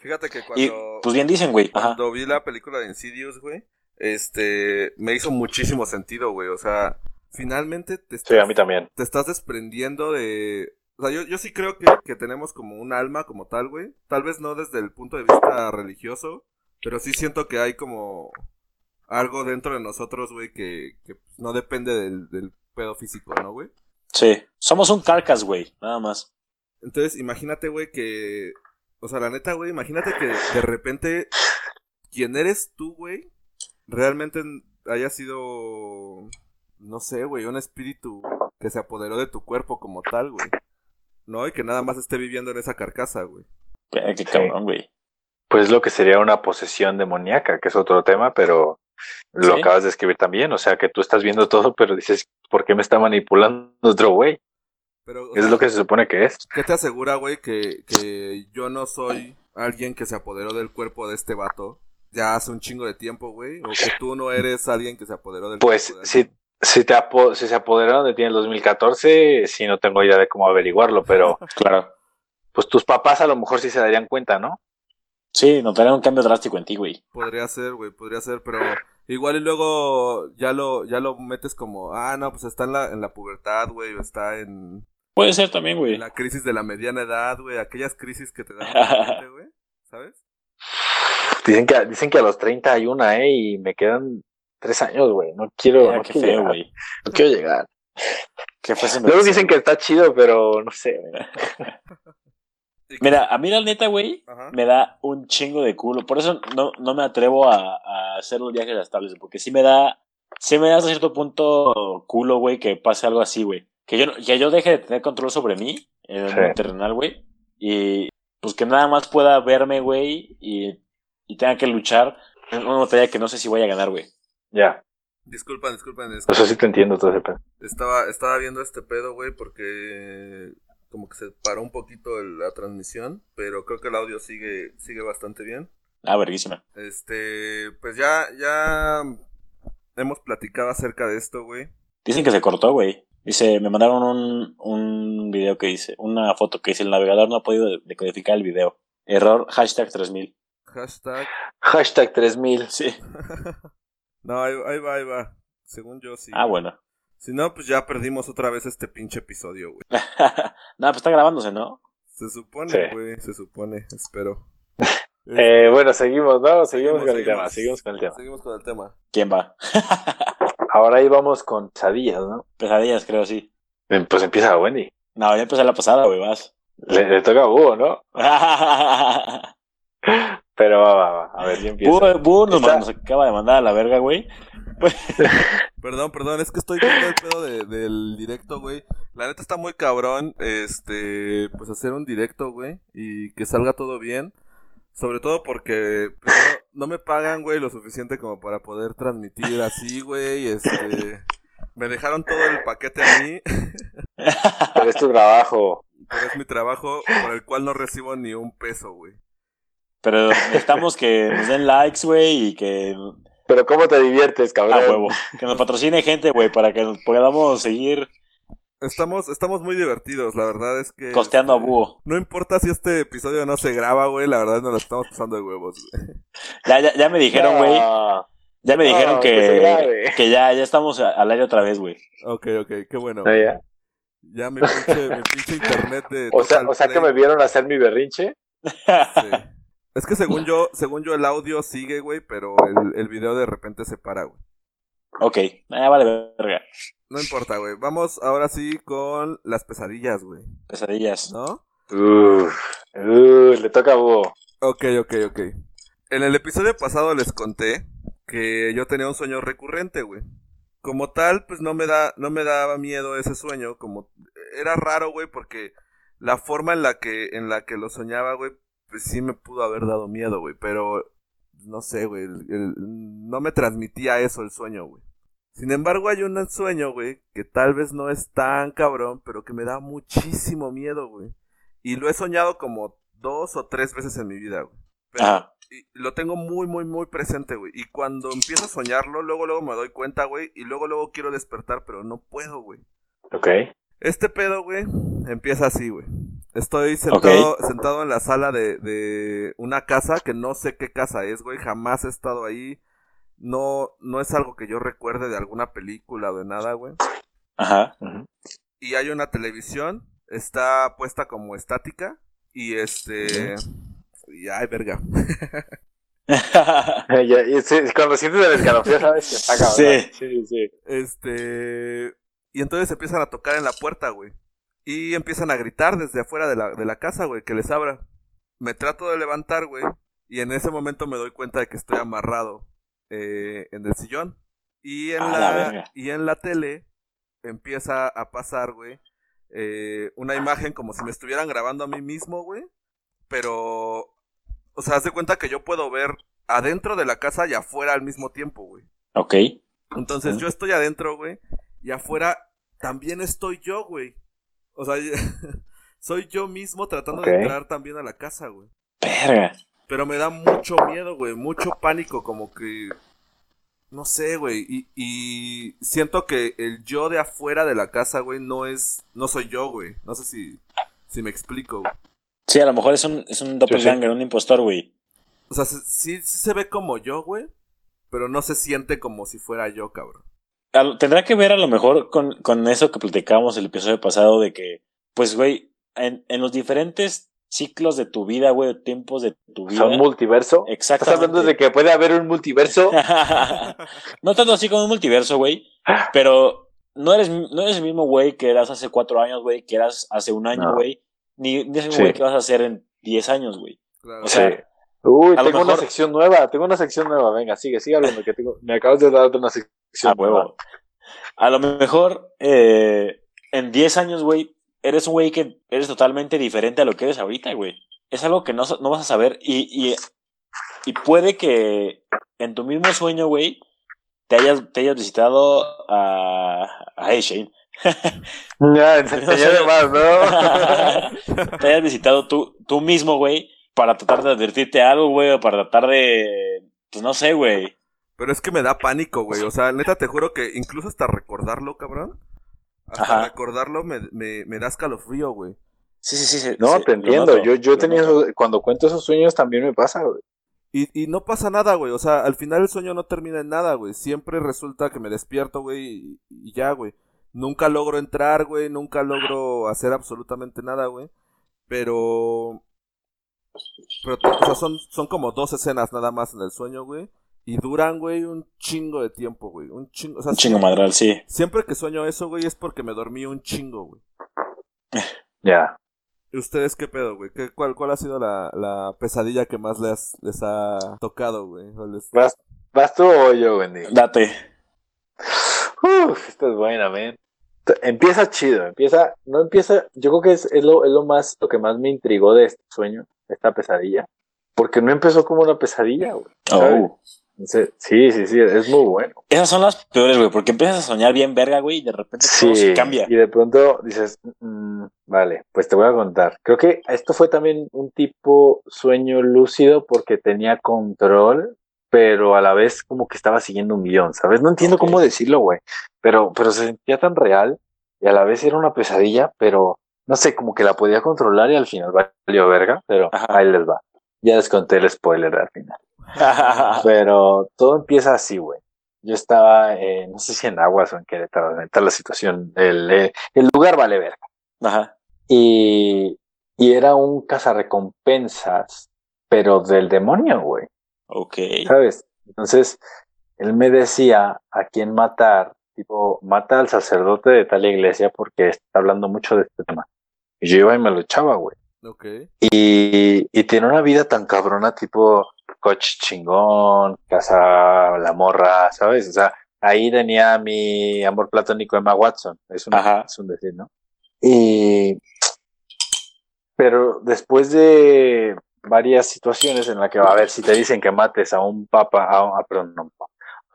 Fíjate que Y, cuando, pues bien dicen, güey. Ajá. cuando vi la película de Insidious, güey, este, me hizo muchísimo sentido, güey. O sea, finalmente te Sí, estás, a mí también. te estás desprendiendo de... O sea, yo, yo sí creo que, que tenemos como un alma como tal, güey. Tal vez no desde el punto de vista religioso, pero sí siento que hay como algo dentro de nosotros, güey, que, que no depende del, del pedo físico, ¿no, güey? Sí. Somos un carcas, güey. Nada más. Entonces, imagínate, güey, que. O sea, la neta, güey, imagínate que de repente. Quien eres tú, güey, realmente haya sido. No sé, güey, un espíritu que se apoderó de tu cuerpo como tal, güey. ¿No? Y que nada más esté viviendo en esa carcasa, güey. Qué qué cabrón, güey. Pues lo que sería una posesión demoníaca, que es otro tema, pero lo Sí. acabas de escribir también. O sea, que tú estás viendo todo, pero dices, ¿por qué me está manipulando otro güey? Pero, Es sea, lo que se supone que es. ¿Qué te asegura, güey, que, que yo no soy alguien que se apoderó del cuerpo de este vato ya hace un chingo de tiempo, güey? O que tú no eres alguien que se apoderó del Pues si, te apo- si se apoderaron de ti en el 2014, sí no tengo idea de cómo averiguarlo, pero Claro. pues tus papás a lo mejor sí se darían cuenta, ¿no? Sí, notaré un cambio drástico en ti, güey. Podría ser, güey, podría ser, pero igual y luego ya lo, ya lo metes como, ah, no, pues está en la, en la pubertad, güey, o está en, Puede ser también, güey. en la crisis de la mediana edad, güey, aquellas crisis que te dan, güey, ¿sabes? Dicen que, dicen que a los 30 hay una, ¿eh? Y me quedan tres años, güey. No quiero, Ah, no qué quiero feo, llegar. güey. No quiero llegar. Que fuese Luego dicen que está chido, pero no sé. Mira, a mí la neta, güey, me da un chingo de culo. Por eso no, no me atrevo a, a hacer los viajes estables, porque sí me da, sí me da hasta cierto punto culo, güey, que pase algo así, güey. Que yo, no- que yo deje de tener control sobre mí en el Sí. terrenal, güey. Y pues que nada más pueda verme, güey, y, y tenga que luchar en una batalla que no sé si voy a ganar, güey. Ya. Disculpen, disculpen, es- Eso sí te entiendo todo ese pedo. estaba, estaba viendo este pedo, güey, porque como que se paró un poquito el- la transmisión, pero creo que el audio sigue, sigue bastante bien. Ah, verguísima. Este, pues ya, ya hemos platicado acerca de esto, güey. Dicen que se cortó, güey. Dice, me mandaron un, un video que dice, una foto que dice, el navegador no ha podido de- decodificar el video. Error, hashtag 3000. Hashtag. Hashtag 3000. Sí. No, ahí, ahí va, ahí va. Según yo, sí. Ah, bueno. Si no, pues ya perdimos otra vez este pinche episodio, güey. no, pues está grabándose, ¿no? Se supone, Sí. güey, se supone, espero. Eh, bueno, seguimos, ¿no? Seguimos, Seguimos, con el seguimos. tema, seguimos con el tema. Seguimos con el tema. ¿Quién va? Ahora ahí vamos con pesadillas, ¿no? Pesadillas, creo, sí. Eh, Pues empieza Wendy. No, ya empecé la pasada, güey, vas. Le, le toca a Hugo, ¿no? Pero va, va, va. A ver, yo empiezo. Búho nos, acaba de mandar a la verga, güey. Perdón, perdón, es que estoy viendo el pedo de- del directo, güey. La neta está muy cabrón, este, pues hacer un directo, güey, y que salga todo bien. Sobre todo porque pues, no, no me pagan, güey, lo suficiente como para poder transmitir así, güey, este... Me dejaron todo el paquete a mí, Pero es tu trabajo. pero es mi trabajo por el cual no recibo ni un peso, güey. Pero necesitamos que nos den likes, güey, y que Pero ¿cómo te diviertes, A cabrón? huevo. Que nos patrocine gente, güey, para que nos podamos seguir Estamos, estamos muy divertidos, la verdad es que... costeando a búho. No importa si este episodio no se graba, güey, la verdad nos lo estamos pasando de huevos, güey. Ya, ya, ya me dijeron, güey. No. Ya me dijeron que que, ya, ya estamos a- al aire otra vez, güey. Ok, ok, qué bueno. No, ya. Ya mi pinche, mi pinche internet de... O sea, o sea que me vieron hacer mi berrinche. sí. Es que según yo, según yo el audio sigue, güey, pero el, el video de repente se para, güey. ok, ah, vale, verga. No importa, güey. Vamos ahora sí con las pesadillas, güey. Pesadillas. ¿No? Uf, uf, le toca a Búho. Ok, ok, ok. En el episodio pasado les conté que yo tenía un sueño recurrente, güey. Como tal, pues no me da, no me daba miedo ese sueño, como era raro, güey, porque la forma en la que, en la que lo soñaba, güey, pues sí me pudo haber dado miedo, güey, pero no sé, güey, el- el- no me transmitía eso el sueño, güey. Sin embargo, hay un sueño, güey, que tal vez no es tan cabrón, pero que me da muchísimo miedo, güey. Y lo he soñado como dos o tres veces en mi vida, güey. Pero- y lo tengo muy, muy, muy presente, güey. Y cuando empiezo a soñarlo, luego, luego me doy cuenta, güey. Y luego, luego quiero despertar, pero no puedo, güey. Ok. Este pedo, güey, empieza así, güey. Estoy sentado, sentado en la sala de, de una casa que no sé qué casa es, güey. Jamás he estado ahí. No, no es algo que yo recuerde de alguna película o de nada, güey. Ajá. Y hay una televisión. Está puesta como estática. Y este... Y ay, verga. Ya, y sí, cuando sientes el escalofrío, sabes que está cabrón. Sí. sí, sí. Este. Y entonces empiezan a tocar en la puerta, güey. Y empiezan a gritar desde afuera de la, de la casa, güey, que les abra. Me trato de levantar, güey. Y en ese momento me doy cuenta de que estoy amarrado eh, en el sillón. Y en, A la, y en la tele empieza a pasar, güey, eh, una imagen como si me estuvieran grabando a mí mismo, güey. Pero, o sea, haz de cuenta que yo puedo ver adentro de la casa y afuera al mismo tiempo, güey. ok. Entonces yo estoy adentro, güey, y afuera también estoy yo, güey. O sea, soy yo mismo tratando de entrar también a la casa, güey. Verga. Pero me da mucho miedo, güey, mucho pánico, como que... No sé, güey, y, y siento que el yo de afuera de la casa, güey, no es... No soy yo, güey. No sé si, si me explico, güey. Sí, a lo mejor es un, es un doppelganger, un impostor, güey. O sea, se- sí, sí se ve como yo, güey, pero no se siente como si fuera yo, cabrón. Tendrá que ver a lo mejor con, con eso que platicábamos el episodio pasado de que, pues, güey, en, en los diferentes ciclos de tu vida, güey, tiempos de tu O vida. sea, un multiverso. ¿Estás Exactamente. hablando de que puede haber un multiverso? no tanto así como un multiverso, güey, pero no eres, no eres el mismo güey que eras hace cuatro años, güey, que eras hace un año, No. güey, ni, ni es el mismo Sí. güey que vas a hacer en diez años, güey. Claro. O sea, Sí. Uy, tengo una sección nueva, tengo una sección nueva. Venga, sigue, sigue hablando que tengo. Me acabas de dar una sección A huevo. A lo mejor eh, en 10 años, güey, eres un güey que eres totalmente diferente a lo que eres ahorita, güey. Es algo que no, no vas a saber y, y, y puede que en tu mismo sueño, güey, te hayas, te hayas visitado a... a Shane. Ya, enseñé más, ¿no? te hayas visitado tú, tú mismo, güey, para tratar de advertirte algo, güey, o para tratar de... Pues no sé, güey. Pero es que me da pánico, güey. O sea, neta, te juro que incluso hasta recordarlo, cabrón. Hasta Ajá. recordarlo me, me, me da escalofrío, güey. Sí, sí, sí. sí, No, sí, te entiendo. yo yo he lo tenido, noto. esos- cuando cuento esos sueños también me pasa, güey. Y, y no pasa nada, güey. O sea, al final el sueño no termina en nada, güey. Siempre resulta que me despierto, güey, y, y ya, güey. Nunca logro entrar, güey. Nunca logro hacer absolutamente nada, güey. Pero... Pero, o sea, son, son como dos escenas nada más en el sueño, güey. Y duran, güey, un chingo de tiempo, güey. Un chingo. O sea, Un chingo siempre- madral, sí. Siempre que sueño eso, güey, es porque me dormí un chingo, güey. Ya. ¿Y ustedes qué pedo, güey? ¿Qué, cuál, ¿Cuál ha sido la, la pesadilla que más les, les ha tocado, güey? ¿O les- ¿Vas, ¿Vas tú o yo, Wendy? Date. Uf, esta es buena, man. Empieza chido, empieza, no empieza, yo creo que es, es lo, es lo más, lo que más me intrigó de este sueño, esta pesadilla, porque no empezó como una pesadilla, güey. Oh. Entonces, sí, sí, sí, es muy bueno. Esas son las peores, güey, porque empiezas a soñar bien verga, güey, y de repente todo Sí, se cambia. y de pronto dices, "Mm, vale, pues te voy a contar. Creo que esto fue también un tipo sueño lúcido porque tenía control pero a la vez como que estaba siguiendo un guion, ¿sabes? No entiendo Ok. cómo decirlo, güey, pero, pero se sentía tan real y a la vez era una pesadilla, pero no sé, como que la podía controlar y al final valió verga, pero Ajá. ahí les va. Ya les conté el spoiler al final. Pero todo empieza así, güey. Yo estaba, eh, no sé si en Aguas o en Querétaro, neta, la situación, el, eh, el lugar vale verga. Ajá. Y, y era un cazarrecompensas, pero del demonio, güey, Ok. ¿sabes? Entonces, él me decía a quién matar, tipo, mata al sacerdote de tal iglesia porque está hablando mucho de este tema. Y yo iba y me lo echaba, güey. Ok. Y, y tiene una vida tan cabrona, tipo coche chingón, casa la morra, ¿sabes? O sea, ahí tenía mi amor platónico Emma Watson, es un, Ajá. es un decir, ¿no? Y, pero después de varias situaciones en las que, a ver, si te dicen que mates a un papa, a, un- a- perdón, no,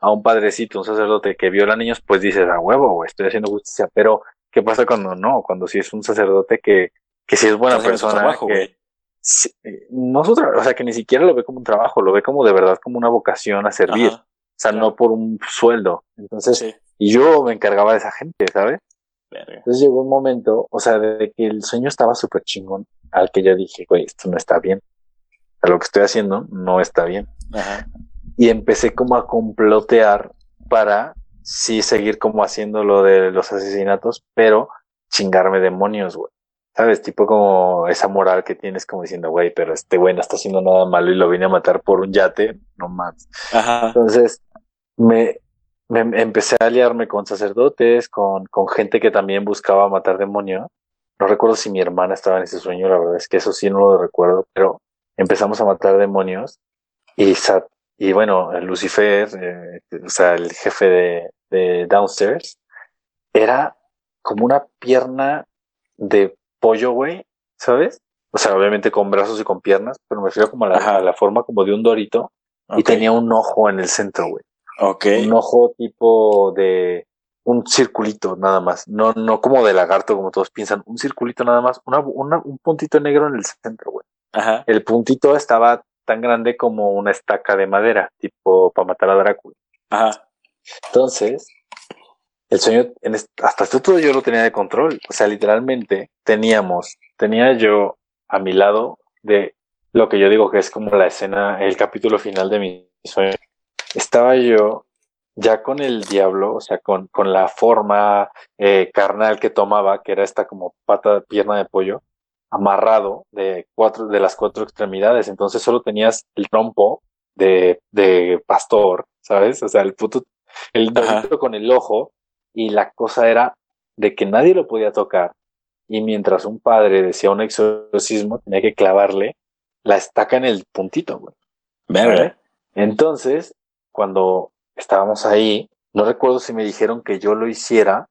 a un padrecito, un sacerdote que viola niños, pues dices, a huevo, güey, estoy haciendo justicia, pero ¿qué pasa cuando no? Cuando si es un sacerdote que, que si es buena su persona, trabajo, que. Sí, eh, no su o sea, que ni siquiera lo ve como un trabajo, lo ve como de verdad como una vocación a servir, Ajá. o sea, claro. no por un sueldo. Entonces, Sí. y yo me encargaba de esa gente, ¿sabes? Verga. Entonces llegó un momento, o sea, de que el sueño estaba súper chingón, al que yo dije, güey, esto no está bien. O sea, lo que estoy haciendo no está bien. Ajá. Y empecé como a complotear para sí seguir como haciendo lo de los asesinatos, pero chingarme demonios, güey. ¿Sabes? Tipo como esa moral que tienes como diciendo, güey, pero este güey no está haciendo nada malo y lo vine a matar por un yate, no más. Ajá. Entonces, me, me- empecé a aliarme con sacerdotes, con, con gente que también buscaba matar demonios. No recuerdo si mi hermana estaba en ese sueño, la verdad es que eso sí no lo recuerdo, pero empezamos a matar demonios y, y bueno, Lucifer, eh, o sea, el jefe de, de Downstairs, era como una pierna de pollo, güey, ¿sabes? O sea, obviamente con brazos y con piernas, pero me refiero como a la, a la forma como de un dorito y tenía un ojo en el centro, güey. Ok. Un ojo tipo de un circulito nada más, no, no como de lagarto como todos piensan, un circulito nada más, una, una- un puntito negro en el centro, güey. Ajá. El puntito estaba tan grande como una estaca de madera, tipo para matar a Drácula. Ajá. Entonces, el sueño, en hasta esto todo yo lo tenía de control. O sea, literalmente teníamos, tenía yo a mi lado de lo que yo digo que es como la escena, el capítulo final de mi sueño. Estaba yo ya con el diablo, o sea, con, con la forma eh, carnal que tomaba, que era esta como pata, pierna de pollo, amarrado de cuatro, de las cuatro extremidades. Entonces solo tenías el trompo de, de pastor, ¿sabes? O sea, el puto, el dorito con el ojo, y la cosa era de que nadie lo podía tocar. Y mientras un padre decía un exorcismo, tenía que clavarle la estaca en el puntito, güey. Entonces, cuando estábamos ahí, no recuerdo si me dijeron que yo lo hiciera,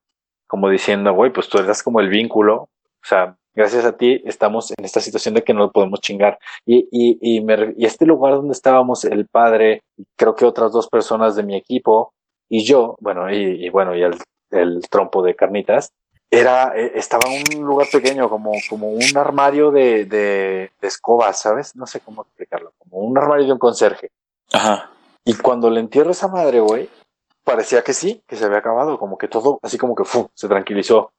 como diciendo, güey, pues tú eras como el vínculo, o sea, gracias a ti estamos en esta situación de que no lo podemos chingar. Y, y, y, me y este lugar donde estábamos, el padre, creo que otras dos personas de mi equipo, y yo, bueno, y, bueno, y el, el trompo de carnitas, era, eh, estaba en un lugar pequeño, como, como un armario de, de, de escobas, ¿sabes? No sé cómo explicarlo, como un armario de un conserje. Ajá. Y cuando le entierro a esa madre, güey, parecía que sí, que se había acabado, como que todo, así como que ¡fu! se tranquilizó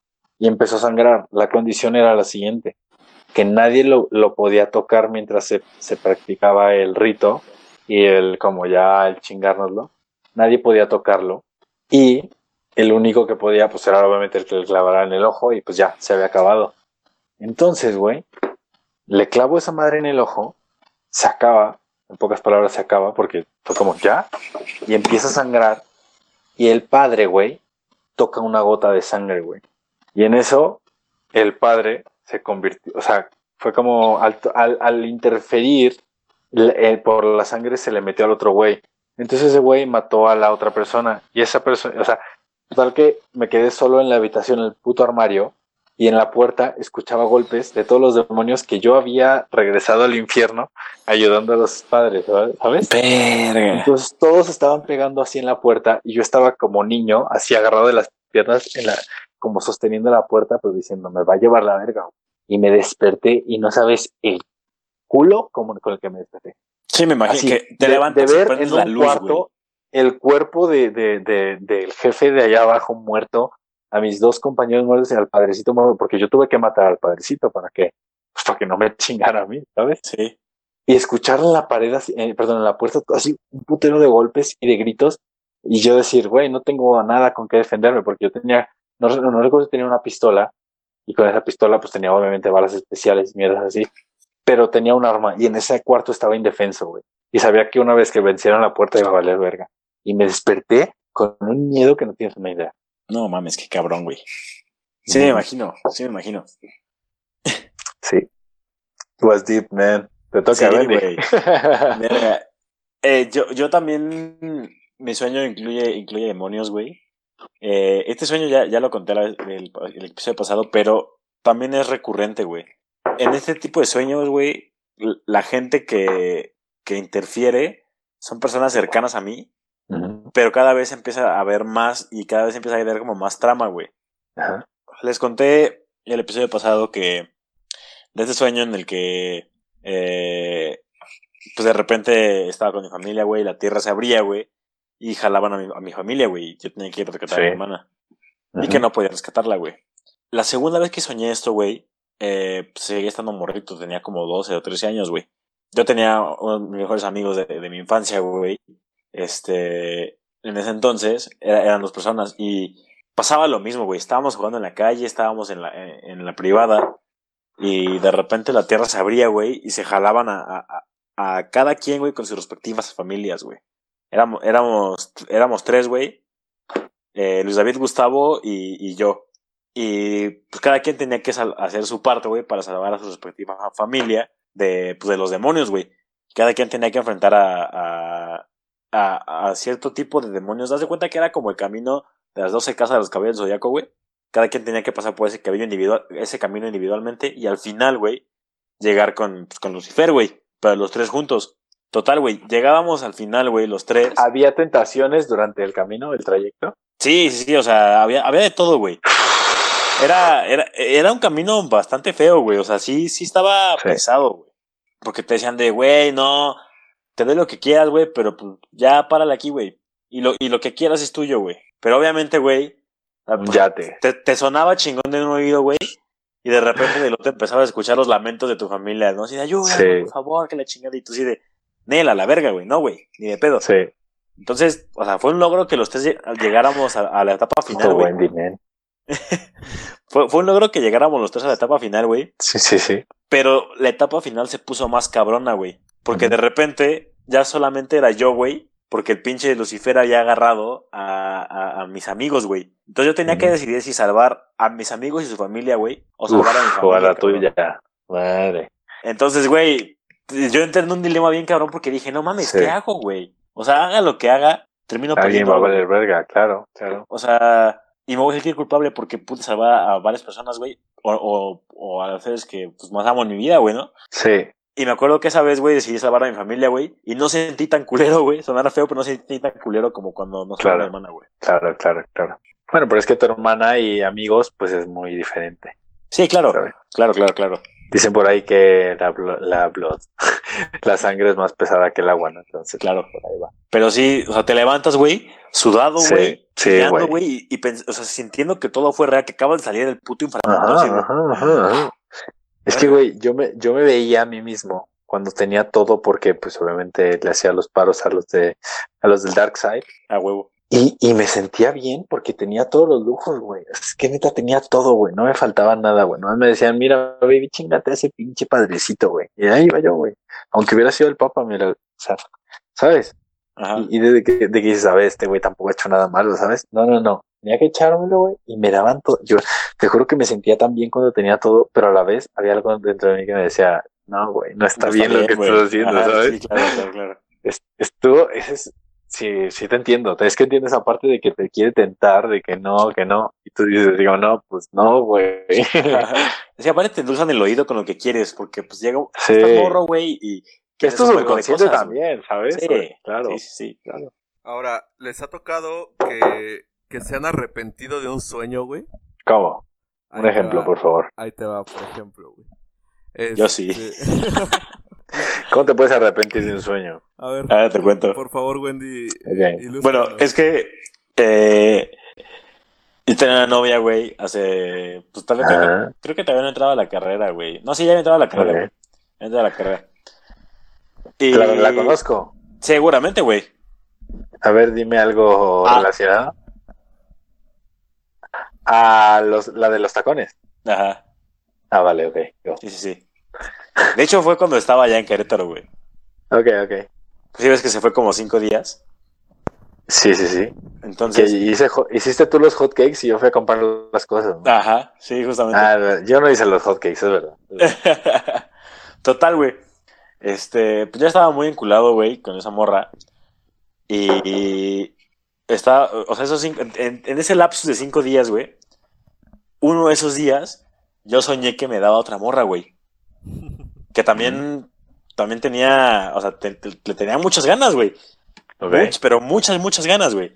y empezó a sangrar. La condición era la siguiente, que nadie lo, lo podía tocar mientras se, se practicaba el rito y el, como ya el chingárnoslo, nadie podía tocarlo. Y el único que podía, pues era obviamente el que le clavara en el ojo y pues ya, se había acabado. Entonces, güey, le clavo esa madre en el ojo, se acaba, en pocas palabras se acaba, porque fue como ya, y empieza a sangrar, y el padre, güey, toca una gota de sangre, güey. Y en eso, el padre se convirtió, o sea, fue como al, al, al interferir le- eh, por la sangre se le metió al otro güey. Entonces ese güey mató a la otra persona, y esa persona, o sea, total que me quedé solo en la habitación, en el puto armario, y en la puerta escuchaba golpes de todos los demonios que yo había regresado al infierno ayudando a los padres, ¿sabes? Verga. Entonces todos estaban pegando así en la puerta y yo estaba como niño, así agarrado de las piernas, en la, como sosteniendo la puerta, pues diciendo, me va a llevar la verga. güey". Y me desperté y no sabes el culo como con el que me desperté. Sí, me imagino Así, que te de, levantas de ver en la un luz, cuarto el cuerpo de, de, de- del jefe de allá abajo muerto, a mis dos compañeros muertos y al padrecito muerto, porque yo tuve que matar al padrecito para que, pues, para que no me chingara a mí, ¿sabes? Sí. Y escuchar en la pared, así, eh, perdón, en la puerta, así un putero de golpes y de gritos, y yo decir, güey, no tengo nada con qué defenderme, porque yo tenía, no, no, recuerdo si tenía una pistola, y con esa pistola pues tenía obviamente balas especiales, mierdas así, pero tenía un arma, y en ese cuarto estaba indefenso, güey. Y sabía que una vez que vencieron la puerta iba a valer verga. Y me desperté con un miedo que no tienes una idea. No mames, qué cabrón, güey. Sí, me imagino, sí me imagino. Sí. It was deep, man. Te toca, Sí, Benny. güey. Eh, yo, yo también, mi sueño incluye, incluye demonios, güey. Eh, este sueño ya, ya lo conté el, el episodio pasado, pero también es recurrente, güey. En este tipo de sueños, güey, la gente que, que interfiere son personas cercanas a mí, Ujú. pero cada vez empieza a haber más y cada vez empieza a haber como más trama, güey. Les conté el episodio pasado que de ese sueño en el que eh, pues de repente estaba con mi familia, güey, la tierra se abría, güey, y jalaban a mi, a mi familia, güey, yo tenía que ir a rescatar a mi hermana. Y que no podía rescatarla, güey. La segunda vez que soñé esto, güey, eh, pues, seguía estando morrito, tenía como 12 o 13 años, güey. Yo tenía uno de mis mejores amigos de, de mi infancia, güey. Este, en ese entonces era- eran dos personas y pasaba lo mismo, güey. Estábamos jugando en la calle, estábamos en la, en, en la privada y de repente la tierra se abría, güey, y se jalaban a, a- a cada quien, güey, con sus respectivas familias, güey. Éramos, éramos, éramos tres, güey. Eh, Luis David, Gustavo y, y yo. Y pues cada quien tenía que hacer su parte, güey, para salvar a su respectiva familia de, pues, de los demonios, güey. Cada quien tenía que enfrentar a, a, a, a cierto tipo de demonios. ¿Das de cuenta que era como el camino de las 12 casas de los caballeros del zodiaco, güey? Cada quien tenía que pasar por ese camino individual, ese camino individualmente y al final, güey, llegar con, pues, con Lucifer, güey. Pero los tres juntos. Total, güey, llegábamos al final, güey, los tres. ¿Había tentaciones durante el camino, el trayecto? Sí, sí, sí, o sea, había, había de todo, güey. Era, era, era un camino bastante feo, güey. O sea, sí, sí estaba Sí. pesado, güey. Porque te decían de, güey, no, te doy lo que quieras, güey, pero pues, ya párale aquí, güey. Y lo, y lo que quieras es tuyo, güey. Pero obviamente, güey, ah, pues, yate. te, te sonaba chingón de un oído, güey. Y de repente del otro empezabas a escuchar los lamentos de tu familia, ¿no? Así de, ayuda, Sí. por favor, que la chingada. Y tú así de, Nela, la verga, güey. No, güey, ni de pedo. Sí. Entonces, o sea, fue un logro que los tres lleg- llegáramos a, a la etapa final, Puto güey. Wendy, man. Fue, fue un logro que llegáramos los tres a la etapa final, güey. Sí, sí, sí. Pero la etapa final se puso más cabrona, güey. Porque de repente ya solamente era yo, güey. Porque el pinche Lucifer había agarrado a, a, a mis amigos, güey. Entonces yo tenía que decidir si salvar a mis amigos y su familia, güey. O salvar a mi familia. o a la cabrón. tuya. Madre. Entonces, güey, yo entré en un dilema bien cabrón porque dije, no mames, Sí. ¿qué hago, güey? O sea, haga lo que haga, termino Alguien va a valer verga, claro, claro. O sea, y me voy a sentir culpable porque pude salvar a varias personas, güey. O, o, o a las veces que pues, más amo en mi vida, güey, ¿no? Sí. Y me acuerdo que esa vez, güey, decidí salvar a mi familia, güey. Y no sentí tan culero, güey. Sonara feo, pero no sentí tan culero como cuando nos salvó Claro. mi hermana, güey. Claro, claro, claro. Bueno, pero es que tu hermana y amigos, pues es muy diferente. Sí, claro. ¿sabes? Claro, claro, claro. Dicen por ahí que la, la blood, la sangre es más pesada que el agua, ¿no? Entonces, Claro. por ahí va. Pero sí, o sea, te levantas, güey, sudado, Sí, güey. sí, güey. Y, y o sea, sintiendo que todo fue real, que acabas de salir del puto inframundo. así, Ajá, güey. ajá, ajá, ajá. Es que, güey, yo me, yo me veía a mí mismo cuando tenía todo porque, pues, obviamente le hacía los paros a los de, a los del Dark Side. A huevo. Y, y me sentía bien porque tenía todos los lujos, güey. Es que neta tenía todo, güey. No me faltaba nada, güey. No me decían, mira, baby, chingate a ese pinche padrecito, güey. Y ahí iba yo, güey. Aunque hubiera sido el papa, mira, o sea, ¿sabes? Ajá. Y, y desde que, de que dices, a ver, este güey tampoco ha hecho nada malo, ¿sabes? No, no, no. Tenía que echármelo, güey. Y me daban todo. Yo te juro que me sentía tan bien cuando tenía todo, pero a la vez había algo dentro de mí que me decía, no, güey, no está No bien lo que güey. estás haciendo, Ajá, ¿sabes? Sí, claro, claro, claro. Es- estuvo, ese es, sí, sí te entiendo. Es que entiendes esa parte de que te quiere tentar, de que no, que no. Y tú dices, digo, no, pues no, güey. Sí, aparte te endulzan el oído con lo que quieres, porque pues llega, Sí. estás morro, güey, y... Esto es subconsciente también, ¿sabes? Sí, claro. Sí, sí, claro. Ahora, ¿les ha tocado que, que se han arrepentido de un sueño, güey? ¿Cómo? Ahí Un ejemplo, va. por favor. Ahí te va, por ejemplo, güey. Yo sí. ¿Cómo te puedes arrepentir de un sueño? A ver, Ahora te cuento. por favor, Wendy. Bueno, es que eh, yo tenía una novia, güey, hace. Pues tal vez creo que todavía no entraba a la carrera, güey. No, sí, ya había entrado a la carrera, Ok. güey. Ya entraba a la carrera. Y... La, la conozco. Seguramente, güey. A ver, dime algo Ah. relacionado. Ah, los, la de los tacones. Ajá. Ah, vale, ok. Sí, sí, sí. De hecho, fue cuando estaba allá en Querétaro, güey. Ok, ok. Sí, ves que se fue como cinco días. Sí, sí, sí. Que Entonces. hice, jo- hiciste tú los hotcakes y yo fui a comprar las cosas. ¿no? Ajá, sí, justamente. Ah, yo no hice los hotcakes, es verdad. Total, güey. Este, pues ya estaba muy enculado, güey, con esa morra. Y estaba, o sea, esos cinco, en, en ese lapsus de cinco días, güey, uno de esos días, yo soñé que me daba otra morra, güey. Que también, también tenía, o sea, te- te- le tenía muchas ganas, güey. Much- pero muchas, muchas ganas, güey.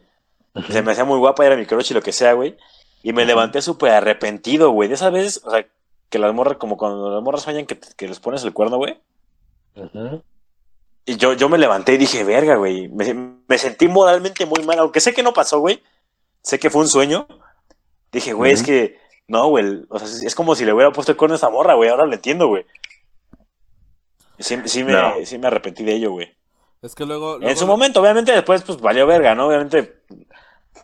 Se me hacía muy guapa, era mi crush y lo que sea, güey. Y me levanté súper arrepentido, güey. De esas veces, o sea, que las morras, como cuando las morras sueñan que, que les pones el cuerno, güey. Y yo, yo me levanté y dije, verga, güey. Me, me sentí moralmente muy mal, aunque sé que no pasó, güey. Sé que fue un sueño. Dije, güey, es que, no, güey. O sea, es, es como si le hubiera puesto el cuerno a esa morra, güey. Ahora lo entiendo, güey. Sí, sí, me, No. sí me arrepentí de ello, güey. Es que luego. En su momento, obviamente, después, pues valió verga, ¿no? Obviamente,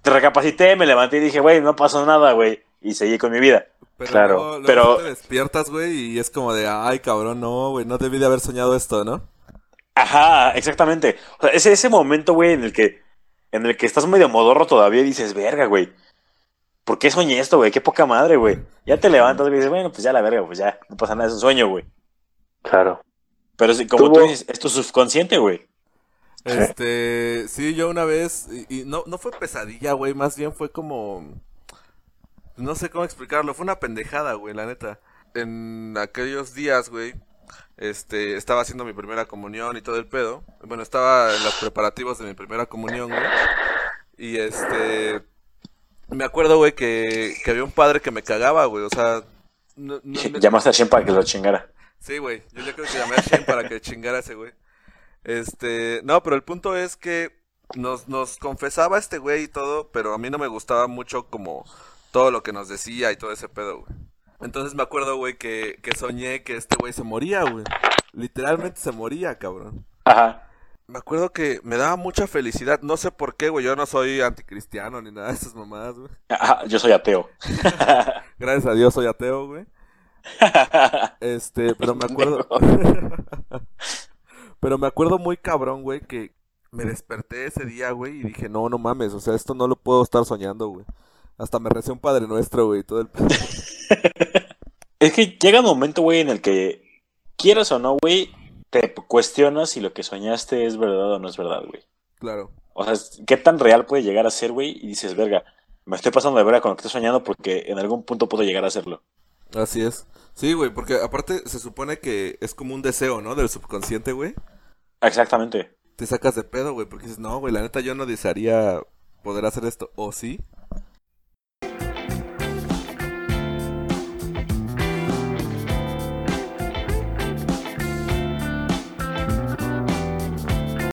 te recapacité, me levanté y dije, güey, no pasó nada, güey. Y seguí con mi vida. Pero Claro, luego- luego pero- te despiertas, güey, y es como de, ay, cabrón, no, güey, no debí de haber soñado esto, ¿no? Ajá, exactamente. O sea, ese, ese momento, güey, en el que, en el que estás medio modorro todavía y dices, verga, güey. ¿Por qué soñé esto, güey? Qué poca madre, güey. Ya te levantas güey, y dices, bueno, pues ya la verga, pues ya, no pasa nada, es un sueño, güey. Claro. Pero sí, como Tuvo- tú dices, es tu subconsciente, güey. Este, sí, yo una vez, y, y no, no fue pesadilla, güey, más bien fue como, no sé cómo explicarlo, fue una pendejada, güey, la neta. En aquellos días, güey, este, estaba haciendo mi primera comunión y todo el pedo. Bueno, estaba en los preparativos de mi primera comunión, güey. Y este, me acuerdo, güey, que, que había un padre que me cagaba, güey, o sea, no- no- no- Llamaste a Shen para que lo chingara. Sí, güey. Yo ya creo que llamé a Shane para que chingara ese güey. Este, no, pero el punto es que nos, nos confesaba este güey y todo, pero a mí no me gustaba mucho como todo lo que nos decía y todo ese pedo, güey. Entonces me acuerdo, güey, que, que soñé que este güey se moría, güey. Literalmente se moría, cabrón. Ajá. Me acuerdo que me daba mucha felicidad. No sé por qué, güey. Yo no soy anticristiano ni nada de esas mamadas, güey. Ajá, yo soy ateo. Gracias a Dios soy ateo, güey. Este, pero me acuerdo. pero me acuerdo muy cabrón, güey, que me desperté ese día, güey, y dije, no, no mames, o sea, esto no lo puedo estar soñando, güey. Hasta me recé un Padre Nuestro, güey, y todo el... Es que llega un momento, güey, en el que, quieras o no, güey, te cuestionas si lo que soñaste es verdad o no es verdad, güey. Claro. O sea, ¿qué tan real puede llegar a ser, güey? Y dices, verga, me estoy pasando de verga con lo que estoy soñando porque en algún punto puedo llegar a hacerlo. Así es. Sí, güey, porque aparte se supone que es como un deseo, ¿no? Del subconsciente, güey. Exactamente. Te sacas de pedo, güey, porque dices, no, güey, la neta yo no desearía poder hacer esto. ¿O sí?